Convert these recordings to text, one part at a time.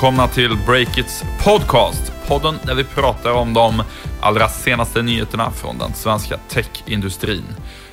välkomna till Breakits podcast. Podden där vi pratar om de allra senaste nyheterna från den svenska techindustrin.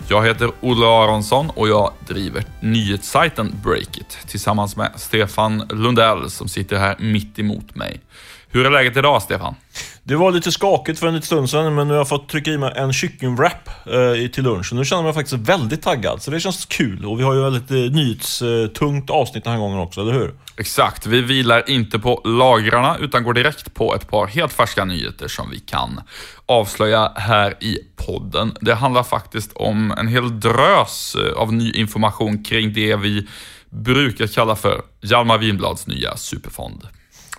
Jag heter Olle Aronsson och jag driver nyhetssajten Breakit tillsammans med Stefan Lundell som sitter här mitt emot mig. Hur är läget idag, Stefan? Det var lite skakigt för en liten stund sedan, men nu har jag fått trycka i mig en kycklingwrap eh, till lunch. nu känner jag mig faktiskt väldigt taggad, så det känns kul. Och vi har ju ett väldigt eh, nyhetstungt eh, avsnitt den här gången också, eller hur? Exakt. Vi vilar inte på lagrarna, utan går direkt på ett par helt färska nyheter som vi kan avslöja här i podden. Det handlar faktiskt om en hel drös eh, av ny information kring det vi brukar kalla för Hjalmar Winblads nya superfond.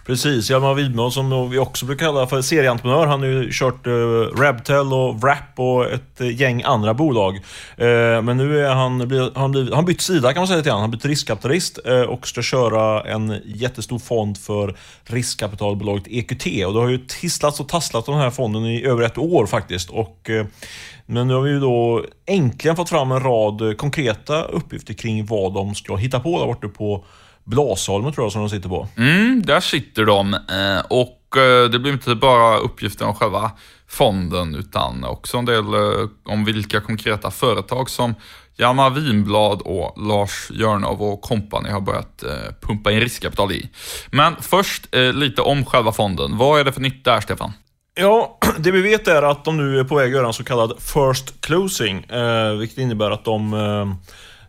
Precis, Hjalmar Widmo som vi också brukar kalla för serieentreprenör. Han har ju kört eh, uh, Rabtel och Wrap och ett uh, gäng andra bolag. Uh, men nu är han, han, blivit, han bytt sida kan man säga lite grann. Han bytt riskkapitalist uh, och ska köra en jättestor fond för riskkapitalbolaget EQT. Och det har ju tisslats och tasslat om den här fonden i över ett år faktiskt. Och, men nu har vi ju då äntligen fått fram en rad konkreta uppgifter kring vad de ska hitta på där borta på Blasholmen tror jag som de sitter på. Mm, där sitter de. Eh, och eh, det blir inte bara uppgifter om själva fonden utan också en del eh, om vilka konkreta företag som Hjalmar Winblad och Lars Jörnov och kompani har börjat pumpa in riskkapital i. Men först lite om själva fonden. Vad är det för nytt där, Stefan? Ja, det vi vet är att de nu är på väg att göra en så kallad first closing, vilket innebär att de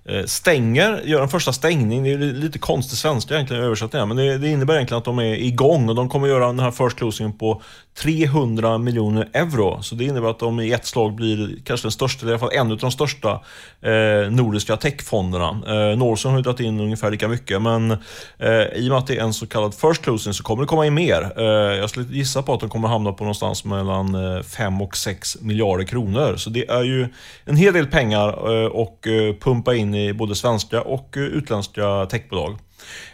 Eh, stänger, gör en första stängning. Det är lite konstig svenska egentligen översatt det, men det, det, innebär egentligen att de är igång och de kommer göra den här first closingen på 300 miljoner euro. Så det innebär att de i ett slag blir kanske den största, eller i alla fall en av de största eh, nordiska techfonderna. Eh, Norson har ju dragit in ungefär lika mycket, men eh, i och med att det är en så kallad first closing så kommer det komma in mer. Eh, jag skulle gissa på att de kommer hamna på någonstans mellan 5 eh, och 6 miljarder kronor. Så det är ju en hel del pengar eh, och eh, pumpa in i både svenska och eh, utländska techbolag.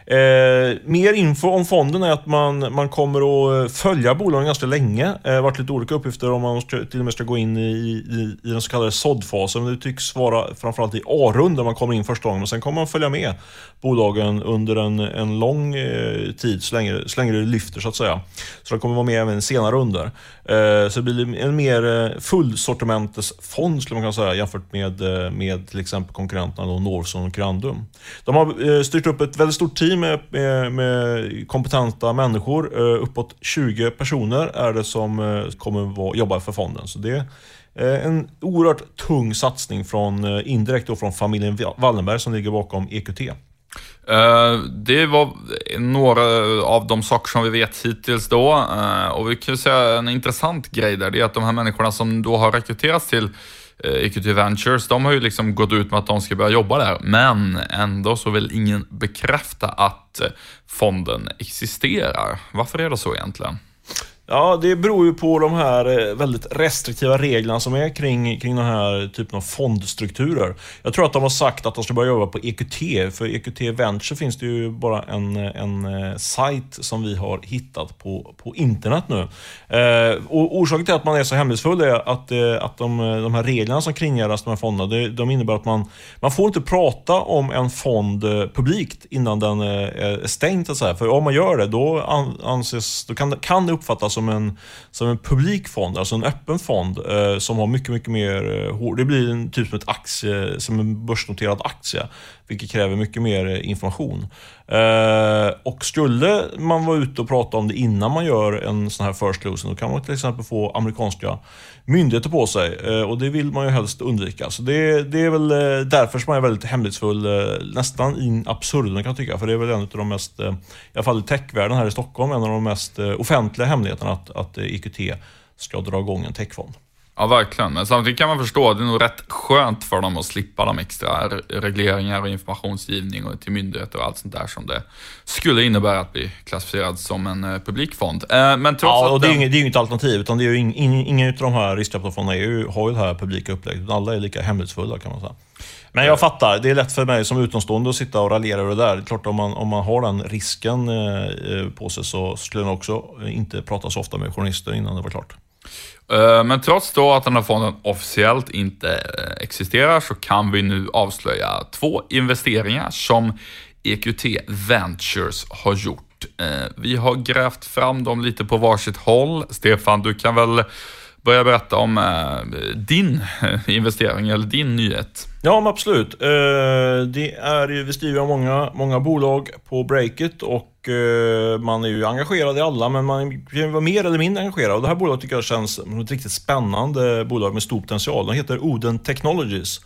Eh, mer info om fonden är att man, man kommer att eh, följa bolagen ganska länge. Eh, det eh, har varit lite olika uppgifter om man ska, till och med ska gå in i, i, i den så kallade såddfasen. Det tycks vara framförallt i A-rundan man kommer in första gången. Men sen kommer man följa med bolagen under en, en lång eh, tid så länge, så länge det lyfter så att säga. Så de kommer vara med även senare under. Eh, så det blir en mer eh, fullsortimentesfond skulle man kunna säga jämfört med, eh, med till exempel konkurrenterna då Norson och Grandum. De har styrt upp ett väldigt stort team med, med, med kompetenta människor. Eh, uppåt 20 personer är det som eh, kommer jobba för fonden. Så det är en oerhört tung satsning från, indirekt då från familjen Wallenberg som ligger bakom EQT. Det var några av de saker som vi vet hittills då. Och vi kan ju säga en intressant grej där, det är att de här människorna som då har rekryterats till Eh, EQT Ventures, de har ju liksom gått ut med att de ska börja jobba där. Men ändå så vill ingen bekräfta att eh, fonden existerar. Varför är det så egentligen? Ja, det beror ju på de här eh, väldigt restriktiva reglerna som är kring, kring den här typen av fondstrukturer. Jag tror att de har sagt att de ska börja jobba på EQT. För EQT Venture finns det ju bara en, en eh, sajt som vi har hittat på, på internet nu. Eh, och orsaken till att man är så hemlighetsfull är att, eh, att de, eh, de här reglerna som kringgärdas de här fonderna, det, de innebär att man, man får inte prata om en fond publikt innan den är stängd. Så. För om man gör det, då, anses, då kan, kan det uppfattas som en, som en publik fond, alltså en öppen fond eh, som har mycket, mycket mer... Eh, det blir en typ som, ett aktie, som en börsnoterad aktie, vilket kräver mycket mer eh, information. Eh, och skulle man vara ute och prata om det innan man gör en sån här first closing, då kan man till exempel få amerikanska myndigheter på sig eh, och det vill man ju helst undvika. Så det, det är väl eh, därför som man är väldigt hemlighetsfull, eh, nästan in absurdum kan jag tycka. För det är väl en av de mest, i alla fall i techvärlden här i Stockholm, en av de mest offentliga hemligheterna att, att EQT ska dra igång en techfond. Ja, verkligen. Men samtidigt kan man förstå att det är nog rätt skönt för dem att slippa de extra regleringar och informationsgivning och till myndigheter och allt sånt där som det skulle innebära att bli klassificerad som en eh, publikfond. Eh, men trots ja, och det är ju inget, inget alternativ, utan det är ju ing, ing, ingen av de här riskkapitalfonderna har ju det här publika upplägget. Alla är lika hemlighetsfulla kan man säga. Men jag fattar, det är lätt för mig som utomstående att sitta och raljera över det där. Det är klart om man, om man har den risken eh, på sig så skulle jag också inte prata så ofta med journalister innan det var klart. Eh, men trots då att den här fonden officiellt inte eh, existerar så kan vi nu avslöja två investeringar som EQT Ventures har gjort. Eh, vi har grävt fram dem lite på varsitt håll. Stefan, du kan väl börja berätta om eh, din investering eller din nyhet. Ja, men absolut. Eh, det är ju, vi skriver om många, många bolag på Breakit och eh, man är ju engagerad i alla, men man kan vara mer eller mindre engagerad. Och det här bolaget tycker jag känns som ett riktigt spännande bolag med stor potential. Det heter Oden Technologies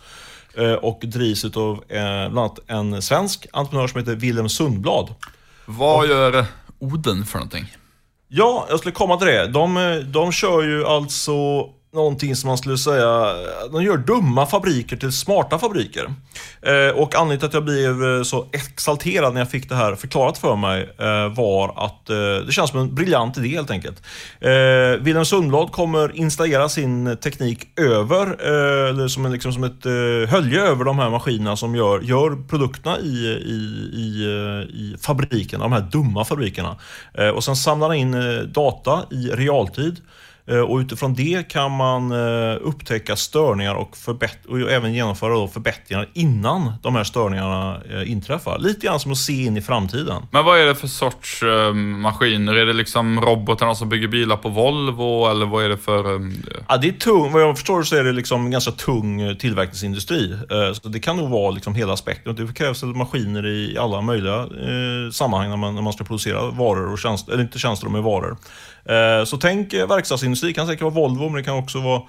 och drivs av bland annat en svensk entreprenör som heter Willem Sundblad. Vad gör Oden för någonting? Ja, jag skulle komma till det. De, eh, de kör ju alltså någonting som man skulle säga, de gör dumma fabriker till smarta fabriker. Eh, och anledningen till att jag blev eh, så exalterad när jag fick det här förklarat för mig eh, var att eh, det känns som en briljant idé helt enkelt. Eh, Wilhelm Sundblad kommer installera sin teknik över, eh, eller som, en, liksom, som ett eh, hölje över de här maskinerna som gör, gör produkterna i, i, i, eh, i fabrikerna, de här dumma fabrikerna. Eh, och sen samlar han in data i realtid och utifrån det kan man eh, upptäcka störningar och, och även genomföra förbättringar innan de här störningarna eh, inträffar. Lite grann som att se in i framtiden. Men vad är det för sorts maskiner? Är det liksom robotarna som bygger bilar på Volvo eller vad är det för? Ja, det är tung, vad jag förstår så är det liksom ganska tung tillverkningsindustri. Så det kan nog vara liksom hela spektrat. Det krävs maskiner i alla möjliga sammanhang när man, när man ska producera varor och tjänster, eller inte tjänster, med varor. Eh, så tänk eh, verkstadsindustri, det kan säkert vara Volvo, men det kan också vara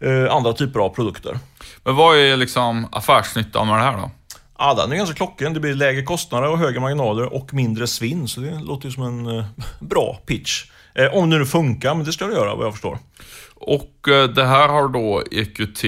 eh, andra typer av produkter. Men vad är liksom affärsnyttan med det här då? Ja, den är ganska klockren. Det blir lägre kostnader och högre marginaler och mindre svinn. Så det låter ju som en bra pitch. om det nu funkar, men det ska det göra vad jag förstår. Och det här har då EQT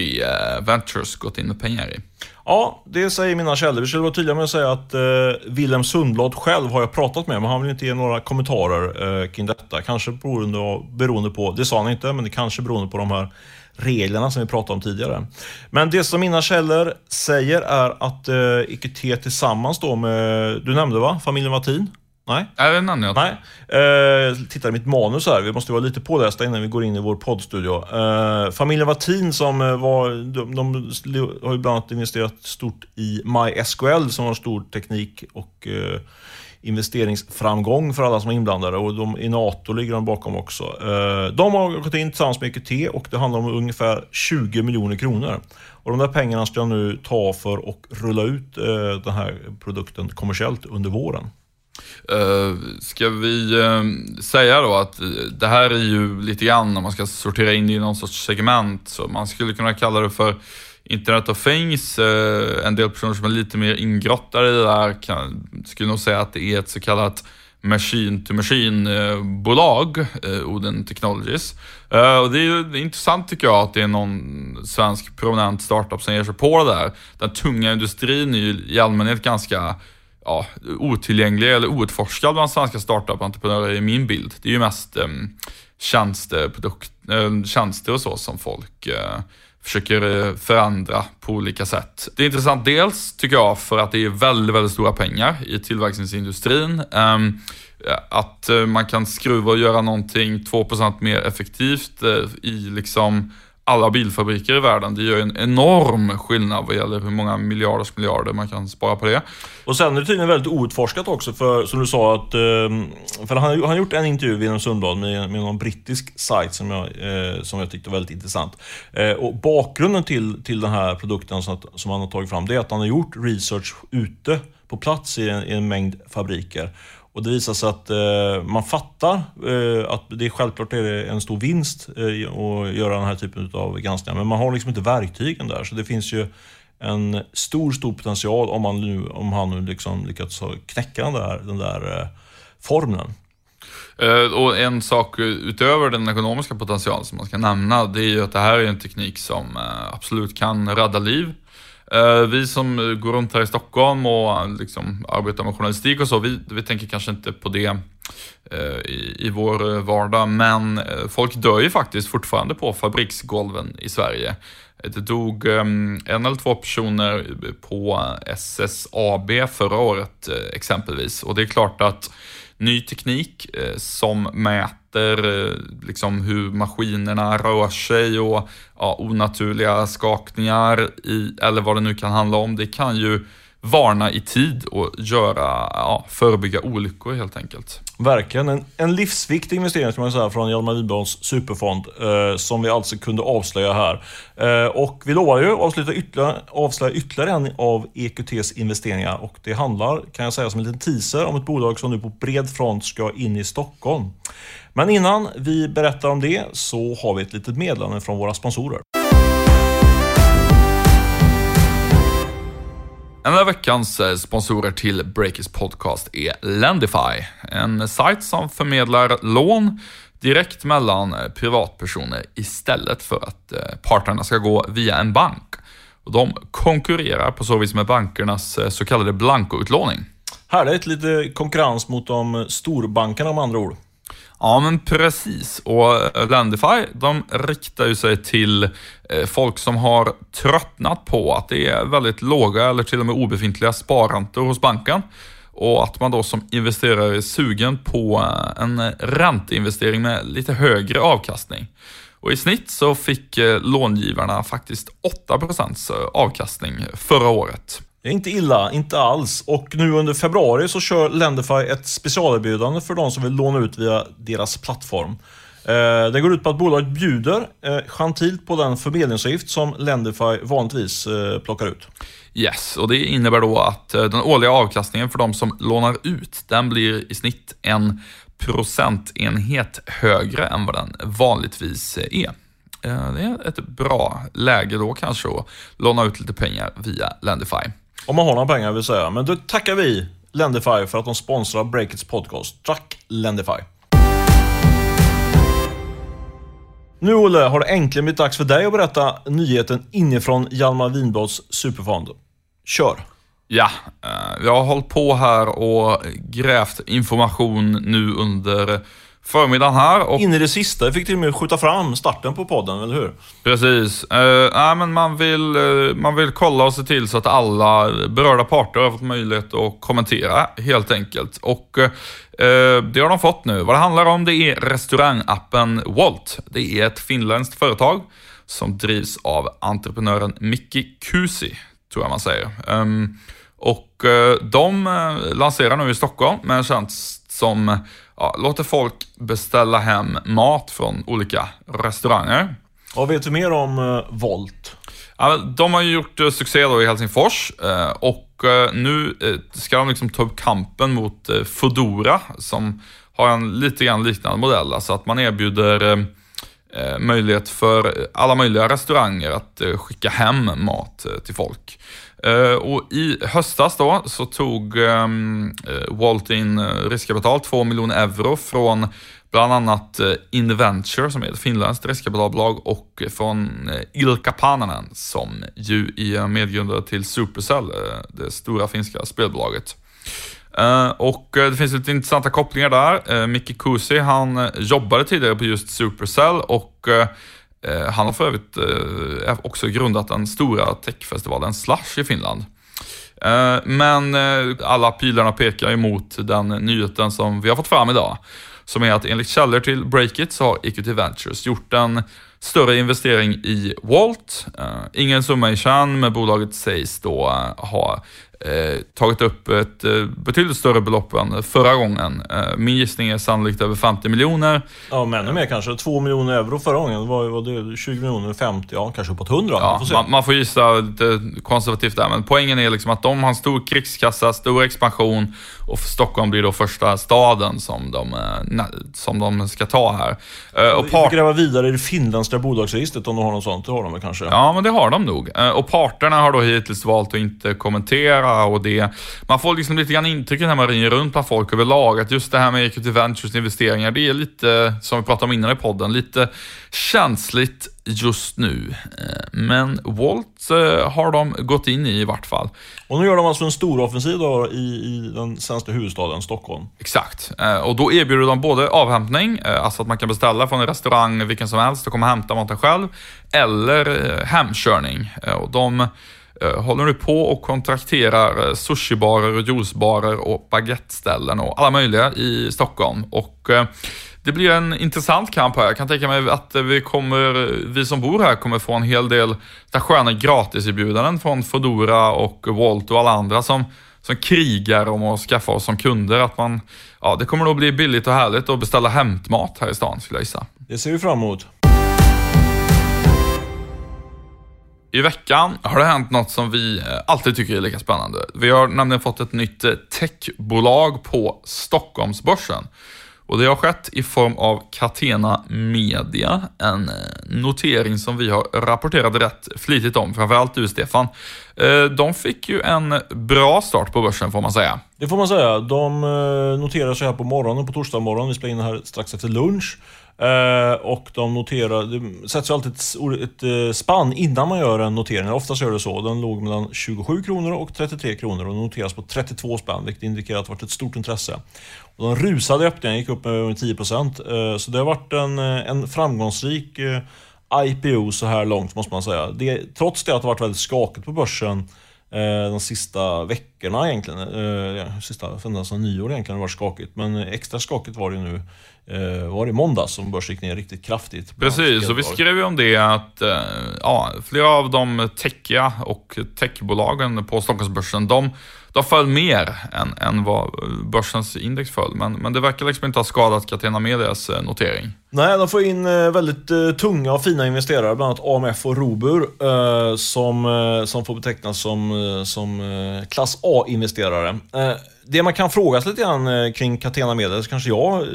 Ventures gått in med pengar i? Ja, det säger mina källor. Vi skulle vara tydliga med att säga att eh, Wilhelm Sundblad själv har jag pratat med, men han vill inte ge några kommentarer eh, kring detta. Kanske beroende, beroende på, det sa han inte, men det kanske beroende på de här reglerna som vi pratade om tidigare. Men det som mina källor säger är att eh, EQT tillsammans då med, du nämnde va, familjen Martin? Nej? Nej, det nämnde jag Nej. Eh, tittar i mitt manus här. Vi måste vara lite pålästa innan vi går in i vår poddstudio. Eh, familjen Wattin som eh, var, de, de, har ju bland annat investerat stort i MySQL som har stor teknik och eh, investeringsframgång för alla som är inblandade och de, i NATO ligger de bakom också. Eh, de har gått in tillsammans med EQT och det handlar om ungefär 20 miljoner kronor. Och de där pengarna ska jag nu ta för att rulla ut eh, den här produkten kommersiellt under våren. Uh, ska vi ehm, säga då att eh, det här är ju lite grann om man ska sortera in i någon sorts segment. Så man skulle kunna kalla det för Internet of Things. Eh, en del personer som är lite mer ingrottade i det där kan, skulle nog säga att det är ett så kallat Machine to Machine-bolag, Oden Technologies. och det är intressant tycker jag att det är någon svensk prominent startup som ger sig på det där. Den tunga industrin är ju i allmänhet ganska ja, otillgänglig eller outforskad bland svenska startup-entreprenörer i min bild. Det är ju mest eh, tjänsteprodukt, eh, tjänster och så som folk eh, försöker eh, förändra på olika sätt. Det är intressant dels, tycker jag, för att det är väldigt, väldigt stora pengar i tillverkningsindustrin. Um, att uh, man kan skruva och göra någonting 2% mer effektivt uh, i liksom alla bilfabriker i världen. Det gör en enorm skillnad vad gäller hur många miljarders miljarder man kan spara på det. Och sen är det tydligen väldigt outforskat också, för som du sa att... Eh, för han har gjort en intervju, Wilhelm Sundblad, med, med någon brittisk sajt som jag, eh, som jag tyckte var väldigt intressant. Eh, och bakgrunden till, till den här produkten som, som han har tagit fram, det är att han har gjort research ute på plats i en, i en mängd fabriker. Och det visar sig att eh, man fattar eh, att det självklart är en stor vinst eh, att göra den här typen av granskningar, men man har liksom inte verktygen där. Så det finns ju en stor, stor potential om, man nu, om han nu liksom lyckats knäcka den där, den där eh, formeln. Eh, och en sak utöver den ekonomiska potentialen som man ska nämna, det är ju att det här är en teknik som eh, absolut kan rädda liv. Eh, vi som går runt här i Stockholm och liksom arbetar med journalistik och så, vi, vi tänker kanske inte på det eh, i, i, vår vardag, men eh, folk dör ju faktiskt fortfarande på fabriksgolven i Sverige. Det dog en eller två personer på SSAB förra året exempelvis och det är klart att ny teknik som mäter efter eh, liksom hur maskinerna rör sig och ja, onaturliga skakningar i, eller vad det nu kan handla om. Det kan ju varna i tid och göra, ja, förebygga olyckor helt enkelt. Verkligen. En, en livsviktig investering ska man säga från Hjalmar Wihlborgs superfond eh, som vi alltså kunde avslöja här. Eh, och vi lovar ju att avsluta ytterligare, avslöja ytterligare en av EQTs investeringar och det handlar, kan jag säga som en liten teaser, om ett bolag som nu på bred front ska in i Stockholm. Men innan vi berättar om det så har vi ett litet meddelande från våra sponsorer. En av veckans eh, sponsorer till Breakers podcast är Lendify, en sajt som förmedlar lån direkt mellan eh, privatpersoner istället för att eh, parterna ska gå via en bank. Och de konkurrerar på så vis med bankernas så kallade blankoutlåning. Härligt, lite konkurrens mot de storbankerna om andra ord. Ja, men precis. Och eh, Lendify, de riktar ju sig till eh, folk som har tröttnat på att det är väldigt låga eller till och med obefintliga sparräntor hos banken. Och att man då som investerare är sugen på eh, en ränteinvestering med lite högre avkastning. Och i snitt så fick långivarna faktiskt 8% avkastning förra året. Det är inte illa, inte alls. Och nu under februari så kör Lendify ett specialerbjudande för de som vill låna ut via deras plattform. Eh, det går ut på att bolaget bjuder eh, gentilt på den förmedlingsavgift som Lendify vanligtvis eh, plockar ut. Yes, och det innebär då att den årliga avkastningen för de som lånar ut, den blir i snitt en procentenhet högre än vad den vanligtvis är. Det är ett bra läge då kanske att låna ut lite pengar via Lendify. Om man har några pengar vill säga. Men då tackar vi Lendify för att de sponsrar Breakits podcast. Tack Lendify! Nu Olle, har det äntligen blivit dags för dig att berätta nyheten inifrån Hjalmar Winblads superfond. Kör! Ja, eh, jag har hållit på här och grävt information nu under förmiddagen här. Och... In i det sista, jag fick till och med skjuta fram starten på podden, eller hur? Precis. Uh, nej, men man, vill, uh, man vill kolla och se till så att alla berörda parter har fått möjlighet att kommentera, helt enkelt. Och uh, det har de fått nu. Vad det handlar om det är restaurangappen Walt. Det är ett finländskt företag som drivs av entreprenören Mikki Kusi, tror jag man säger. Um, och de lanserar nu i Stockholm med en tjänst som ja, låter folk beställa hem mat från olika restauranger. Vad vet du mer om uh, Volt? Ja, de har ju gjort uh, succé då i Helsingfors uh, och nu ska de liksom ta upp kampen mot Foodora som har en lite grann liknande modell. Alltså att man erbjuder möjlighet för alla möjliga restauranger att skicka hem mat till folk. Eh, och i höstas då så tog ehm, eh, Walt in eh, riskkapital, 2 miljoner euro från bland annat Inventure som är ett finländskt riskkapitalbolag och från Ilkka Ilka Pananen som ju är medgrundare till Supercell, det stora finska spelbolaget. och det finns lite intressanta kopplingar där. Uh, Micke Kusi, han jobbade tidigare på just Supercell och Eh, han har för övrigt eh, också grundat den stora techfestivalen Slush i Finland. Eh, men alla pilarna pekar emot den nyheten som vi har fått fram idag. Som är att enligt källor till Breakit så har Equity Ventures gjort en större investering i Walt. Ingen summa i kärn, men bolaget sägs då ha eh, tagit upp ett eh, betydligt större belopp än förra gången. Eh, min gissning är sannolikt över 50 miljoner. Ja, men ännu mer kanske. 2 miljoner euro förra gången. Var, var det 20 miljoner, 50, ja kanske uppåt 100. Ja, man, får man, man, får gissa lite konservativt där, men poängen är liksom att de har en stor krigskassa, stor expansion och Stockholm blir då första staden som de, eh, som de ska ta här. Eh, och part... gräva vidare i det finländska bolagsregistret om de har något sånt. Det har de väl kanske? Ja, men det har de nog. Och parterna har då hittills valt att inte kommentera göra och det. Man får liksom lite grann intrycket när man ringer runt bland folk överlag att just det här med equity ventures investeringar, det är lite, som vi pratade om innan i podden, lite känsligt just nu. Eh, men Walt eh, har de gått in i i vart fall. Och nu gör de alltså en stor offensiv då i, i den svenska huvudstaden Stockholm. Exakt. Eh, och då erbjuder de både avhämtning, alltså att man kan beställa från en restaurang vilken som helst och komma och hämta maten själv, eller hemkörning. Och de Eh, håller nu på och kontrakterar eh, sushibarer och juicebarer och baguetteställen och alla möjliga i Stockholm. Och eh, det blir en intressant kamp här. Jag kan tänka mig att vi, kommer, vi som bor här kommer få en hel del sköna gratiserbjudanden från Fodora och Walt och alla andra som, som krigar om att skaffa oss som kunder. Att man, ja, det kommer nog bli billigt och härligt att beställa hämtmat här i stan skulle jag gissa. Det ser vi fram emot. I veckan har det hänt något som vi eh, alltid tycker är lika spännande. Vi har nämligen fått ett nytt eh, techbolag på Stockholmsbörsen. Och det har skett i form av Catena Media, en eh, notering som vi har rapporterat rätt flitigt om, framförallt du Stefan. De fick ju en bra start på börsen får man säga. Det får man säga. De noterar sig här på morgonen, på torsdag morgon. Vi spelar in här strax efter lunch. Eh, och de noterar, det sätts ju alltid ett, ett, eh, spann innan man gör en notering. Oftast gör det så. Den låg mellan 27 kronor och 33 kronor och noteras på 32 spänn, vilket indikerar att det varit ett stort intresse. Och de rusade i öppningen, gick upp med över 10 procent. Eh, så det har varit en, en framgångsrik IPO så här långt, måste man säga. Det, trots det att det har varit väldigt skakigt på börsen de sista veckorna egentligen. Eh, sista, sen nyår egentligen har varit skakigt. Men extra skakigt var det nu eh, var det måndag som börsen gick ner riktigt kraftigt. Precis, och vi skrev ju om det att eh, ja, flera av de techiga och techbolagen på Stockholmsbörsen, de, de föll mer än, än vad eh, börsens index föll. Men, men det verkar liksom inte ha skadat Catena Medias eh, notering. Nej, de får in eh, väldigt tunga och fina investerare, bland annat AMF och Robur, som, som får betecknas som, som klass A-investerare det man kan fråga sig lite grann kring Catena Media, så kanske jag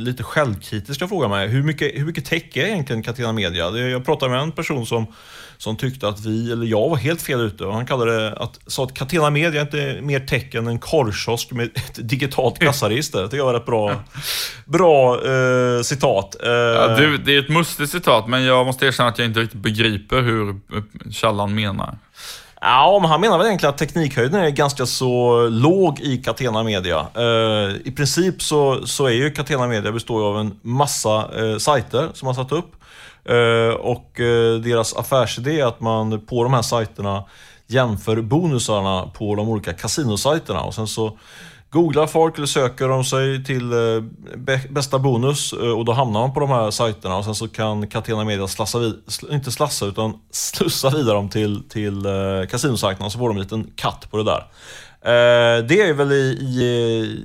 lite självkritiskt ska fråga mig, hur mycket, hur mycket tech är egentligen Catena Media? Jag pratade med en person som, som tyckte att vi, eller jag, var helt fel ute. Han kallade det, att, sa att Catena Media inte är mer tech än en korvkiosk med ett digitalt kassaregister. Det tycker jag var ett bra, bra eh, citat. Eh, ja, det, det är ett mustigt citat, men jag måste erkänna att jag inte riktigt begriper hur källan menar. Ja, men han menar väl egentligen att teknikhöjden är ganska så låg i Catena Media. Uh, I princip så, så är ju Catena Media består av en massa uh, sajter som man satt upp. Eh, och eh, deras affärsidé är att man på de här sajterna jämför bonusarna på de olika kasinosajterna och sen så googlar folk eller söker de sig till eh, bästa bonus och då hamnar man på de här sajterna och sen så kan Catena Media slassa vid, inte slassa utan slussa vidare dem till, till kasinosajterna så får de en liten katt på det där. Det är väl i, i,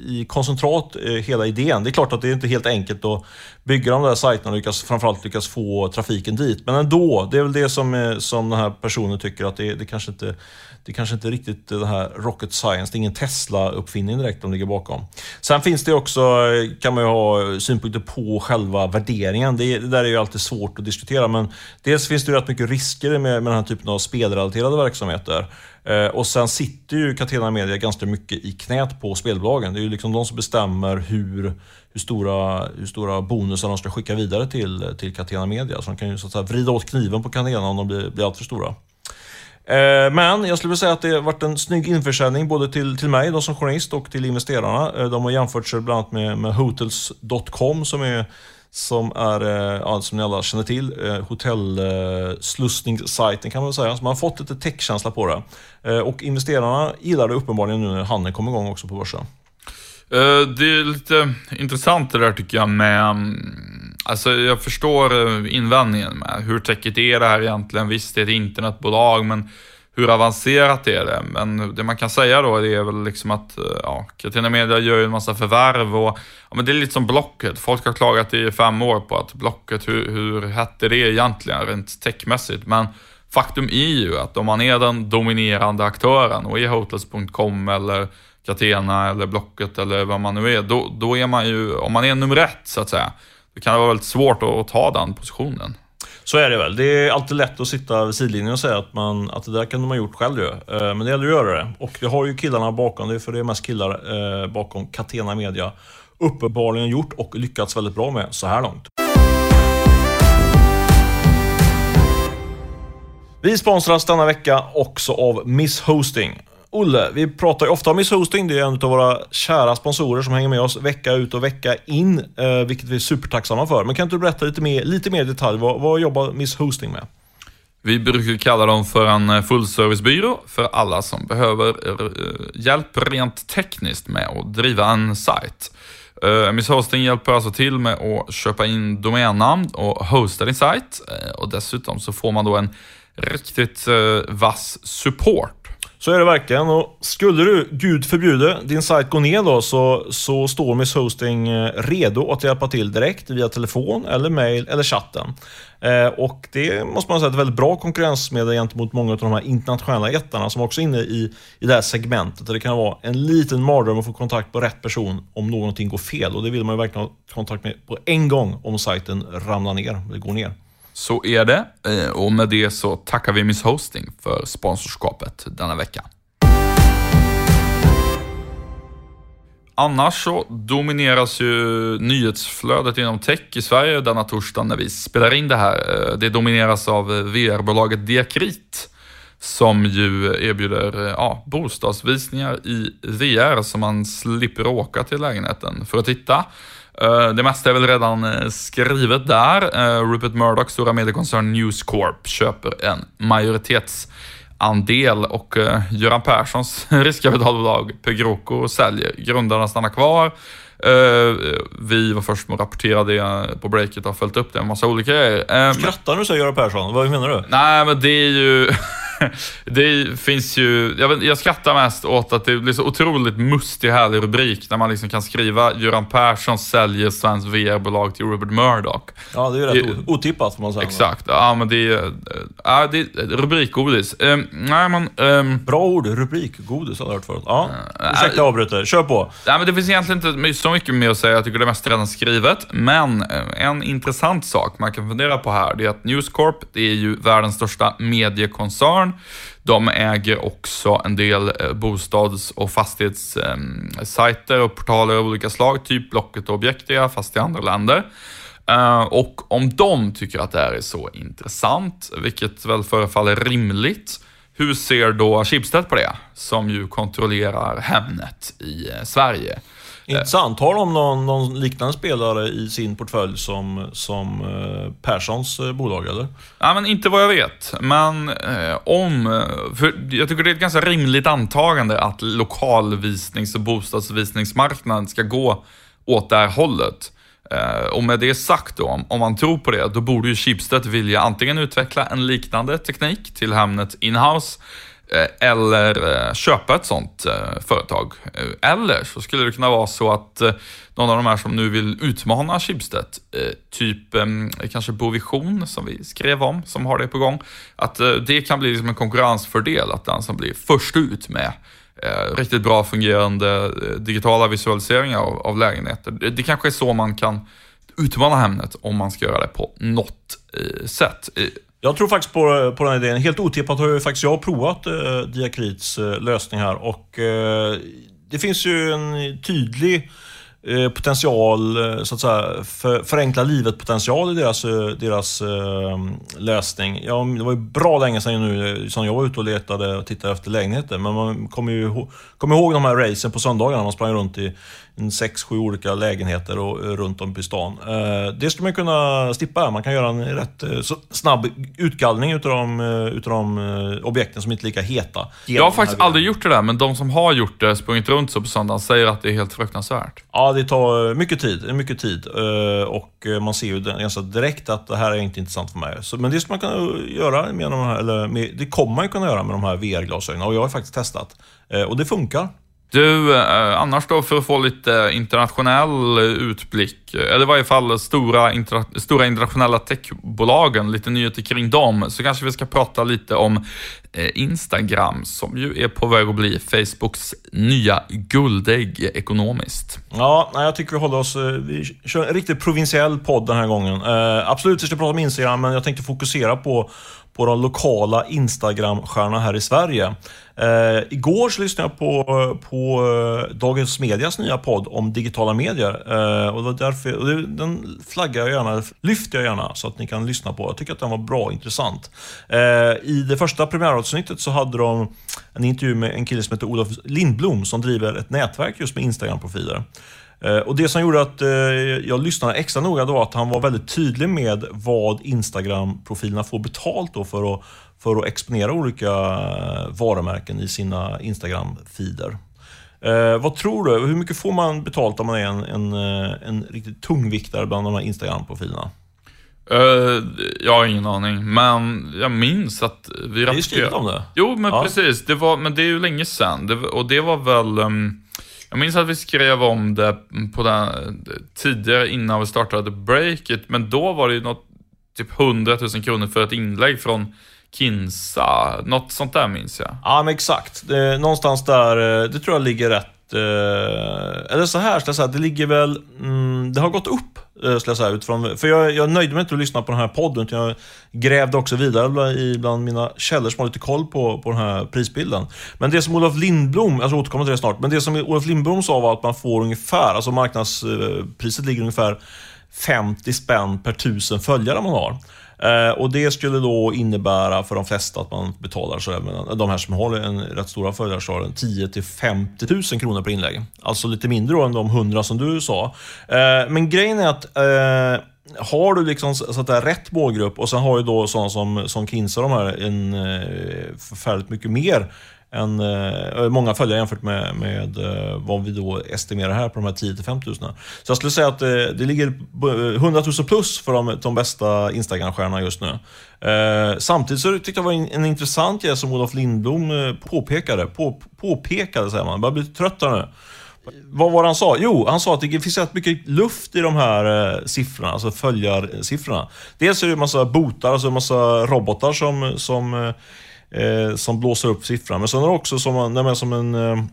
i, koncentrat hela idén. Det är klart att det är inte helt enkelt att bygga de där sajterna och lyckas, framförallt lyckas få trafiken dit. Men ändå, det är väl det som, eh, som den här personen tycker att det, det kanske inte det kanske inte riktigt det här rocket science, det är ingen Tesla-uppfinning direkt de ligger bakom. Sen finns det också, eh, kan man ju ha synpunkter på själva värderingen. Det, det där är ju alltid svårt att diskutera, men dels finns det ju rätt mycket risker med, med den här typen av spelrelaterade verksamheter. Eh, och sen sitter ju Catena Media ganska mycket i knät på spelbolagen. Det är ju liksom de som bestämmer hur, hur, stora, hur stora bonusar de ska skicka vidare till, till Catena Media. Så de kan ju så att säga vrida åt kniven på Catena om de blir, blir alltför stora. Eh, men jag skulle vilja säga att det har varit en snygg införsäljning både till, till mig då som journalist och till investerarna. Eh, de har jämfört sig bland annat med, med Hotels.com som är som är, eh, ja, som ni alla känner till, hotellslussningssajten kan man säga. Så man har fått lite techkänsla på det. Och investerarna gillar det uppenbarligen nu när handeln kommer igång också på börsen. Eh, det är lite intressant det där tycker jag med mm, Alltså jag förstår eh, invändningen med hur täcket är det här egentligen. Visst, det är ett internetbolag, men hur avancerat är det? Men det man kan säga då är väl liksom att eh, ja, Catena Media gör ju en massa förvärv och ja, men det är lite som Blocket. Folk har klagat i fem år på att Blocket, hur, hur hette det egentligen rent techmässigt? Men faktum är ju att om man är den dominerande aktören och är Hotels.com eller Catena eller Blocket eller vad man nu är, då, då är man ju, om man är nummer ett så att säga, då kan det vara väldigt svårt att ta den positionen. Så är det väl. Det är alltid lätt att sitta vid sidlinjen och säga att, man, att det där kan de ha gjort själv ju. Eh, men det gäller att göra det. Och det har ju killarna bakom, det är för det är mest killar eh, bakom Catena Media, uppenbarligen gjort och lyckats väldigt bra med så här långt. Vi sponsras denna vecka också av Miss Hosting. Olle, vi pratar ju ofta om Miss Hosting. Det är en av våra kära sponsorer som hänger med oss vecka ut och vecka in, eh, vilket vi är supertacksamma för. Men kan inte du berätta lite mer, lite mer detalj? Vad, vad jobbar Miss Hosting med? Vi brukar kalla dem för en eh, fullservicebyrå för alla som behöver eh, hjälp rent tekniskt med att driva en sajt. Miss Hosting hjälper alltså till med att köpa in domännamn och hosta din sajt. Och dessutom så får man då en riktigt vass support. Så är det verkligen. Och skulle du, gud förbjude, din sajt gå ner då så, så står Miss Hosting eh, redo att hjälpa till direkt via telefon, eller mail eller chatten. Eh, och det måste man säga är ett väldigt bra konkurrensmedel gentemot många av de här internationella jättarna som också är inne i, i det här segmentet. Där det kan vara en liten mardröm att få kontakt på rätt person om någonting går fel. Och det vill man ju verkligen ha kontakt med på en gång om sajten ramlar ner, eller går ner. Så är det. Eh, och med det så tackar vi Miss Hosting för sponsorskapet denna vecka. Annars så domineras ju nyhetsflödet inom tech i Sverige denna torsdag när vi spelar in det här. Eh, det domineras av VR-bolaget Diakrit som ju erbjuder eh, ja, bostadsvisningar i VR så man slipper åka till lägenheten för att titta. Eh, det mesta är väl redan skrivet där. Rupert Murdoch, stora mediekoncern News Corp, köper en majoritets andel och Göran Perssons riskkapitalbolag Pegroco säljer. Grundarna stannar kvar. Vi var först med att rapportera det på breaket och har följt upp det en massa olika grejer. Uh, Skrattar du säger Göran Persson? Vad menar du? Nej, men det är ju... det finns ju, jag, vet, jag skrattar mest åt att det blir så otroligt mustig härlig rubrik när man liksom kan skriva Göran Persson säljer svenskt VR-bolag till Robert Murdoch. Ja, det är ju rätt det, otippat får man säga. Exakt, ja men det är, ja, det är rubrikgodis. Um, nej, men, um, Bra ord, rubrikgodis har jag hört förut. Ja, uh, ursäkta jag avbryter, kör på. Nej, men det finns egentligen inte så mycket mer att säga, jag tycker det mesta redan skrivet. Men en intressant sak man kan fundera på här, det är att News Corp, det är ju världens största mediekoncern. De äger också en del eh, bostads och fastighetssajter och portaler av olika slag, typ Blocket och Objektia, fast i andra länder. Eh, och om de tycker att det här är så intressant, vilket väl förefaller rimligt, hur ser då Schibsted på det, som ju kontrollerar Hemnet i eh, Sverige? Intressant. Har de någon, någon, liknande spelare i sin portfölj som, som eh, Perssons eh, bolag, eller? Ja, men inte vad jag vet. Men eh, om... För jag tycker det är ett ganska rimligt antagande att lokalvisnings och bostadsvisningsmarknaden ska gå åt det här hållet. Eh, och med det sagt då, om man tror på det, då borde ju Schibsted vilja antingen utveckla en liknande teknik till Hemnet inhouse Eh, Eh, eller eh, köpa ett sånt eh, företag. Eller så skulle det kunna vara så att någon av de här som nu vill utmana Schibsted, typ ehm, kanske Bovision som vi skrev om, som har det på gång, att det kan bli liksom en konkurrensfördel att den som blir först ut med riktigt bra fungerande digitala visualiseringar av, av lägenheter. Det, det kanske är så man kan utmana Hemnet om man ska göra det på något sätt. Jag tror faktiskt på, på den idén. Helt otippat har ju faktiskt jag provat eh, Diakrits eh, lösning här och eh, det finns ju en tydlig eh, potential, eh, så att säga, för, förenkla livet-potential i deras, eh, deras lösning. Ja, det var ju bra länge sedan nu som jag var ute och letade och tittade efter lägenheter, men man kommer ju kommer ihåg de här racen på söndagarna. Man sprang runt i sex, sju olika lägenheter och, eh, runt om i stan. Eh, det skulle man kunna slippa. Man kan göra en rätt eh, snabb utgallring utav de, utav de objekten som inte är lika heta. Jag har faktiskt aldrig gjort det där, men de som har gjort det, sprungit runt så på söndagen, säger att det är helt fruktansvärt. Ja, det tar mycket tid. Mycket tid. Och man ser ju ganska direkt att det här är inte intressant för mig. men det skulle man kunna göra med de här, eller med, det kommer man kunna göra med de här VR-glasögonen och jag har faktiskt testat. Och det funkar. Du, eh, annars då för att få lite internationell eh, utblick, eh, eller i varje fall stora, intra, stora internationella techbolagen, lite nyheter kring dem, så kanske vi ska prata lite om Instagram, som ju är på väg att bli Facebooks nya guldägg ekonomiskt. Ja, jag tycker vi håller oss, vi kör en riktigt provinsiell podd den här gången. Absolut, vi ska prata om Instagram, men jag tänkte fokusera på på de lokala Instagram-stjärnorna här i Sverige. Uh, igår så lyssnade jag på, på uh, Dagens Medias nya podd om digitala medier. Uh, och, därför, och det, den flaggar jag gärna, lyfter jag gärna så att ni kan lyssna på. Jag tycker att den var bra och intressant. I det första premiäravsnittet så hade de en intervju med en kille som heter Olof Lindblom som driver ett nätverk just med Instagram-profiler. Och Det som gjorde att jag lyssnade extra noga var att han var väldigt tydlig med vad Instagram-profilerna får betalt då för, att, för att exponera olika varumärken i sina Instagram-feeder. Eh, vad tror du? Hur mycket får man betalt om man är en, en, eh, en riktigt tungviktare bland de här Instagram-profilerna? Uh, jag har ingen aning, men jag minns att vi rapporterade... Det är skrivit om det. Jo, men ja. precis. Det var, men det är ju länge sedan. Det, och det var väl... Um, jag minns att vi skrev om det på den, tidigare innan vi startade Breakit, men då var det ju något, typ 100 000 kronor för ett inlägg från Kinsa. Något sånt där minns jag. Ja, men exakt. Det, någonstans där, eh, det tror jag ligger rätt eh, eller så här, ska jag säga, det ligger väl... Mm, det har gått upp, eh, skulle ska jag säga, utifrån... För jag, jag nöjde mig inte att lyssna på den här podden, utan jag grävde också vidare bland, i, bland mina källor som har lite koll på, på den här prisbilden. Men det som Olof Lindblom, jag ska återkomma till det snart, men det som Olof Lindblom sa var att man får ungefär, alltså marknadspriset ligger ungefär 50 spänn per tusen följare man har. Eh, och Det skulle då innebära för de flesta att man betalar, så även, de här som har en rätt stora följarskara, 10 till 50 000 kronor per inlägg. Alltså lite mindre än de 100 som du sa. Eh, men grejen är att eh, har du liksom så att det är rätt målgrupp och sen har ju då sådana som, som Kinsa de här en eh, förfärligt mycket mer en, eh, många följare jämfört med, med eh, vad vi då estimerar här på de här 10 till 5 000. Så jag skulle säga att det, eh, det ligger 100 000 eh, plus för de, de bästa Instagram-stjärnorna just nu. Eh, samtidigt så tyckte jag det var en, en intressant grej som Olof Lindblom eh, påpekade. På, påpekade säger man, jag börjar bli trött här nu. Vad var det han sa? Jo, han sa att det finns rätt mycket luft i de här eh, siffrorna, alltså följarsiffrorna. Dels är det en massa botar, alltså en massa robotar som, som eh, eh, som blåser upp siffran. Men sen är det också som, nej, som en, eh,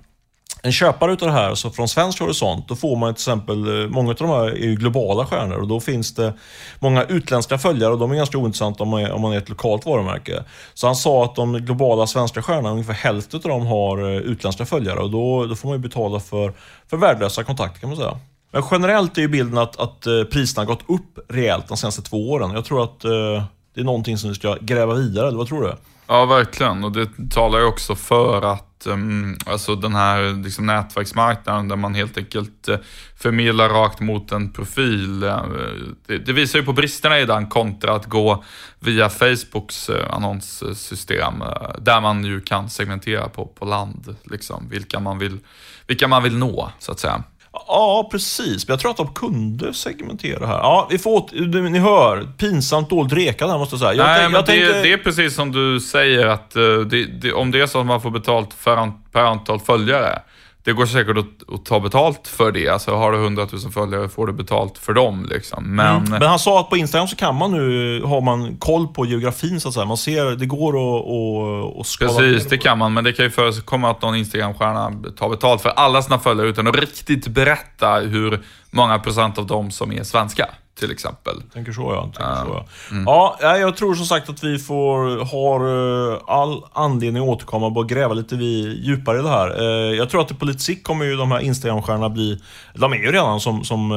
en köpare utav det här, så från svensk horisont, då får man till exempel, eh, många av de här är ju globala stjärnor och då finns det många utländska följare och de är ganska ointressanta om man är, om man är ett lokalt varumärke. Så han sa att de globala svenska stjärnorna, ungefär hälften av dem har eh, utländska följare och då, då får man ju betala för, för värdelösa kontakter kan man säga. Men generellt är ju bilden att, att priserna har gått upp rejält de senaste två åren. Jag tror att eh, det är någonting som vi ska gräva vidare, eller vad tror du? Ja, verkligen. Och det talar ju också för att um, alltså den här liksom, nätverksmarknaden där man helt enkelt uh, förmedlar rakt mot en profil. Uh, det, det, visar ju på bristerna i den kontra att gå via Facebooks uh, annonssystem där man ju kan segmentera på, på land, liksom, vilka, man vill, vilka man vill nå, så att säga. Ja, precis. Men jag tror att de kunde segmentera här. Ja, vi får ni hör, pinsamt dåligt rekad här måste jag säga. Jag Nej, tänk, men det, tänkte... det, är precis som du säger att uh, det, det, om det är så att man får betalt för an, per antal följare, det går säkert att, att, ta betalt för det. Alltså har du 100 000 följare får du betalt för dem. Liksom. Men... Mm. Men han sa att på Instagram så kan man nu, har man koll på geografin så att säga. Man ser, det går att, att, att skala Precis, det kan man. Men det kan ju förekomma att någon Instagram-stjärna tar betalt för alla sina följare utan att riktigt berätta hur många procent av dem som är svenska till exempel. Tänker så ja. Tänker så, ja. Mm. ja, jag tror som sagt att vi får, har eh, all anledning att återkomma och gräva lite vi, djupare i det här. Eh, jag tror att det på lite sikt kommer ju de här Instagram-stjärnorna bli, de är ju redan som, som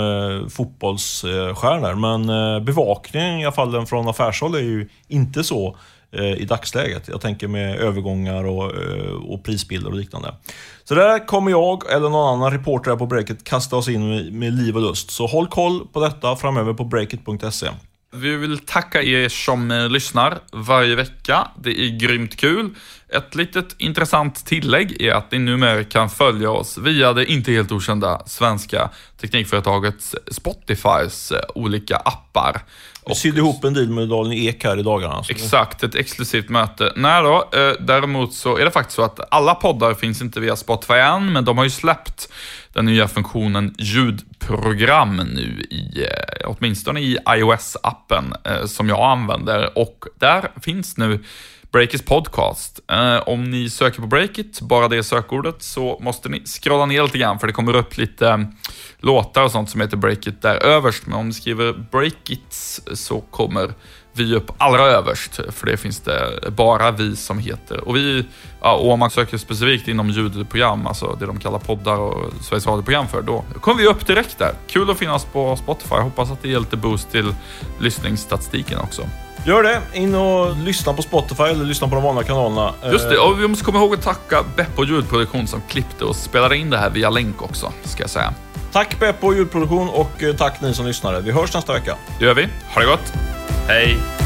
fotbollsstjärnor, men bevakningen i alla fall från affärshåll är ju inte så Eh, i dagsläget. Jag tänker med övergångar och, eh, och prisbilder och liknande. Så där kommer jag eller någon annan reporter här på Breakit kasta oss in med, med liv och lust. Så håll koll på detta framöver på breakit.se. Vi vill tacka er som eh, lyssnar varje vecka. Det är grymt kul. Ett litet intressant tillägg är att ni numera kan följa oss via det inte helt okända svenska teknikföretaget Spotifys olika appar. Vi sydde ihop en deal med Dalen Ek här i dagarna. Alltså. Exakt, ett exklusivt möte. Nej då, eh, däremot så är det faktiskt så att alla poddar finns inte via Spotify än, men de har ju släppt den nya funktionen ljudprogram nu i, eh, åtminstone i iOS-appen eh, som jag använder och där finns nu Breakits podcast. Eh, om ni söker på Breakit, bara det sökordet, så måste ni scrolla ner lite grann för det kommer upp lite låtar och sånt som heter Breakit där överst. Men om ni skriver Breakits så kommer vi upp allra överst, för det finns det bara vi som heter. Och, vi, ja, och om man söker specifikt inom ljudprogram, alltså det de kallar poddar och Sveriges Radio-program för, då kommer vi upp direkt där. Kul att finnas på Spotify. Hoppas att det ger lite boost till lyssningsstatistiken också. Gör det. In och lyssna på Spotify eller lyssna på de vanliga kanalerna. Just det, och vi måste komma ihåg att tacka Beppo ljudproduktion som klippte och spelade in det här via länk också, ska jag säga. Tack Beppo ljudproduktion och eh, tack ni som lyssnade. Vi hörs nästa vecka. Det gör vi. Ha det gott. hey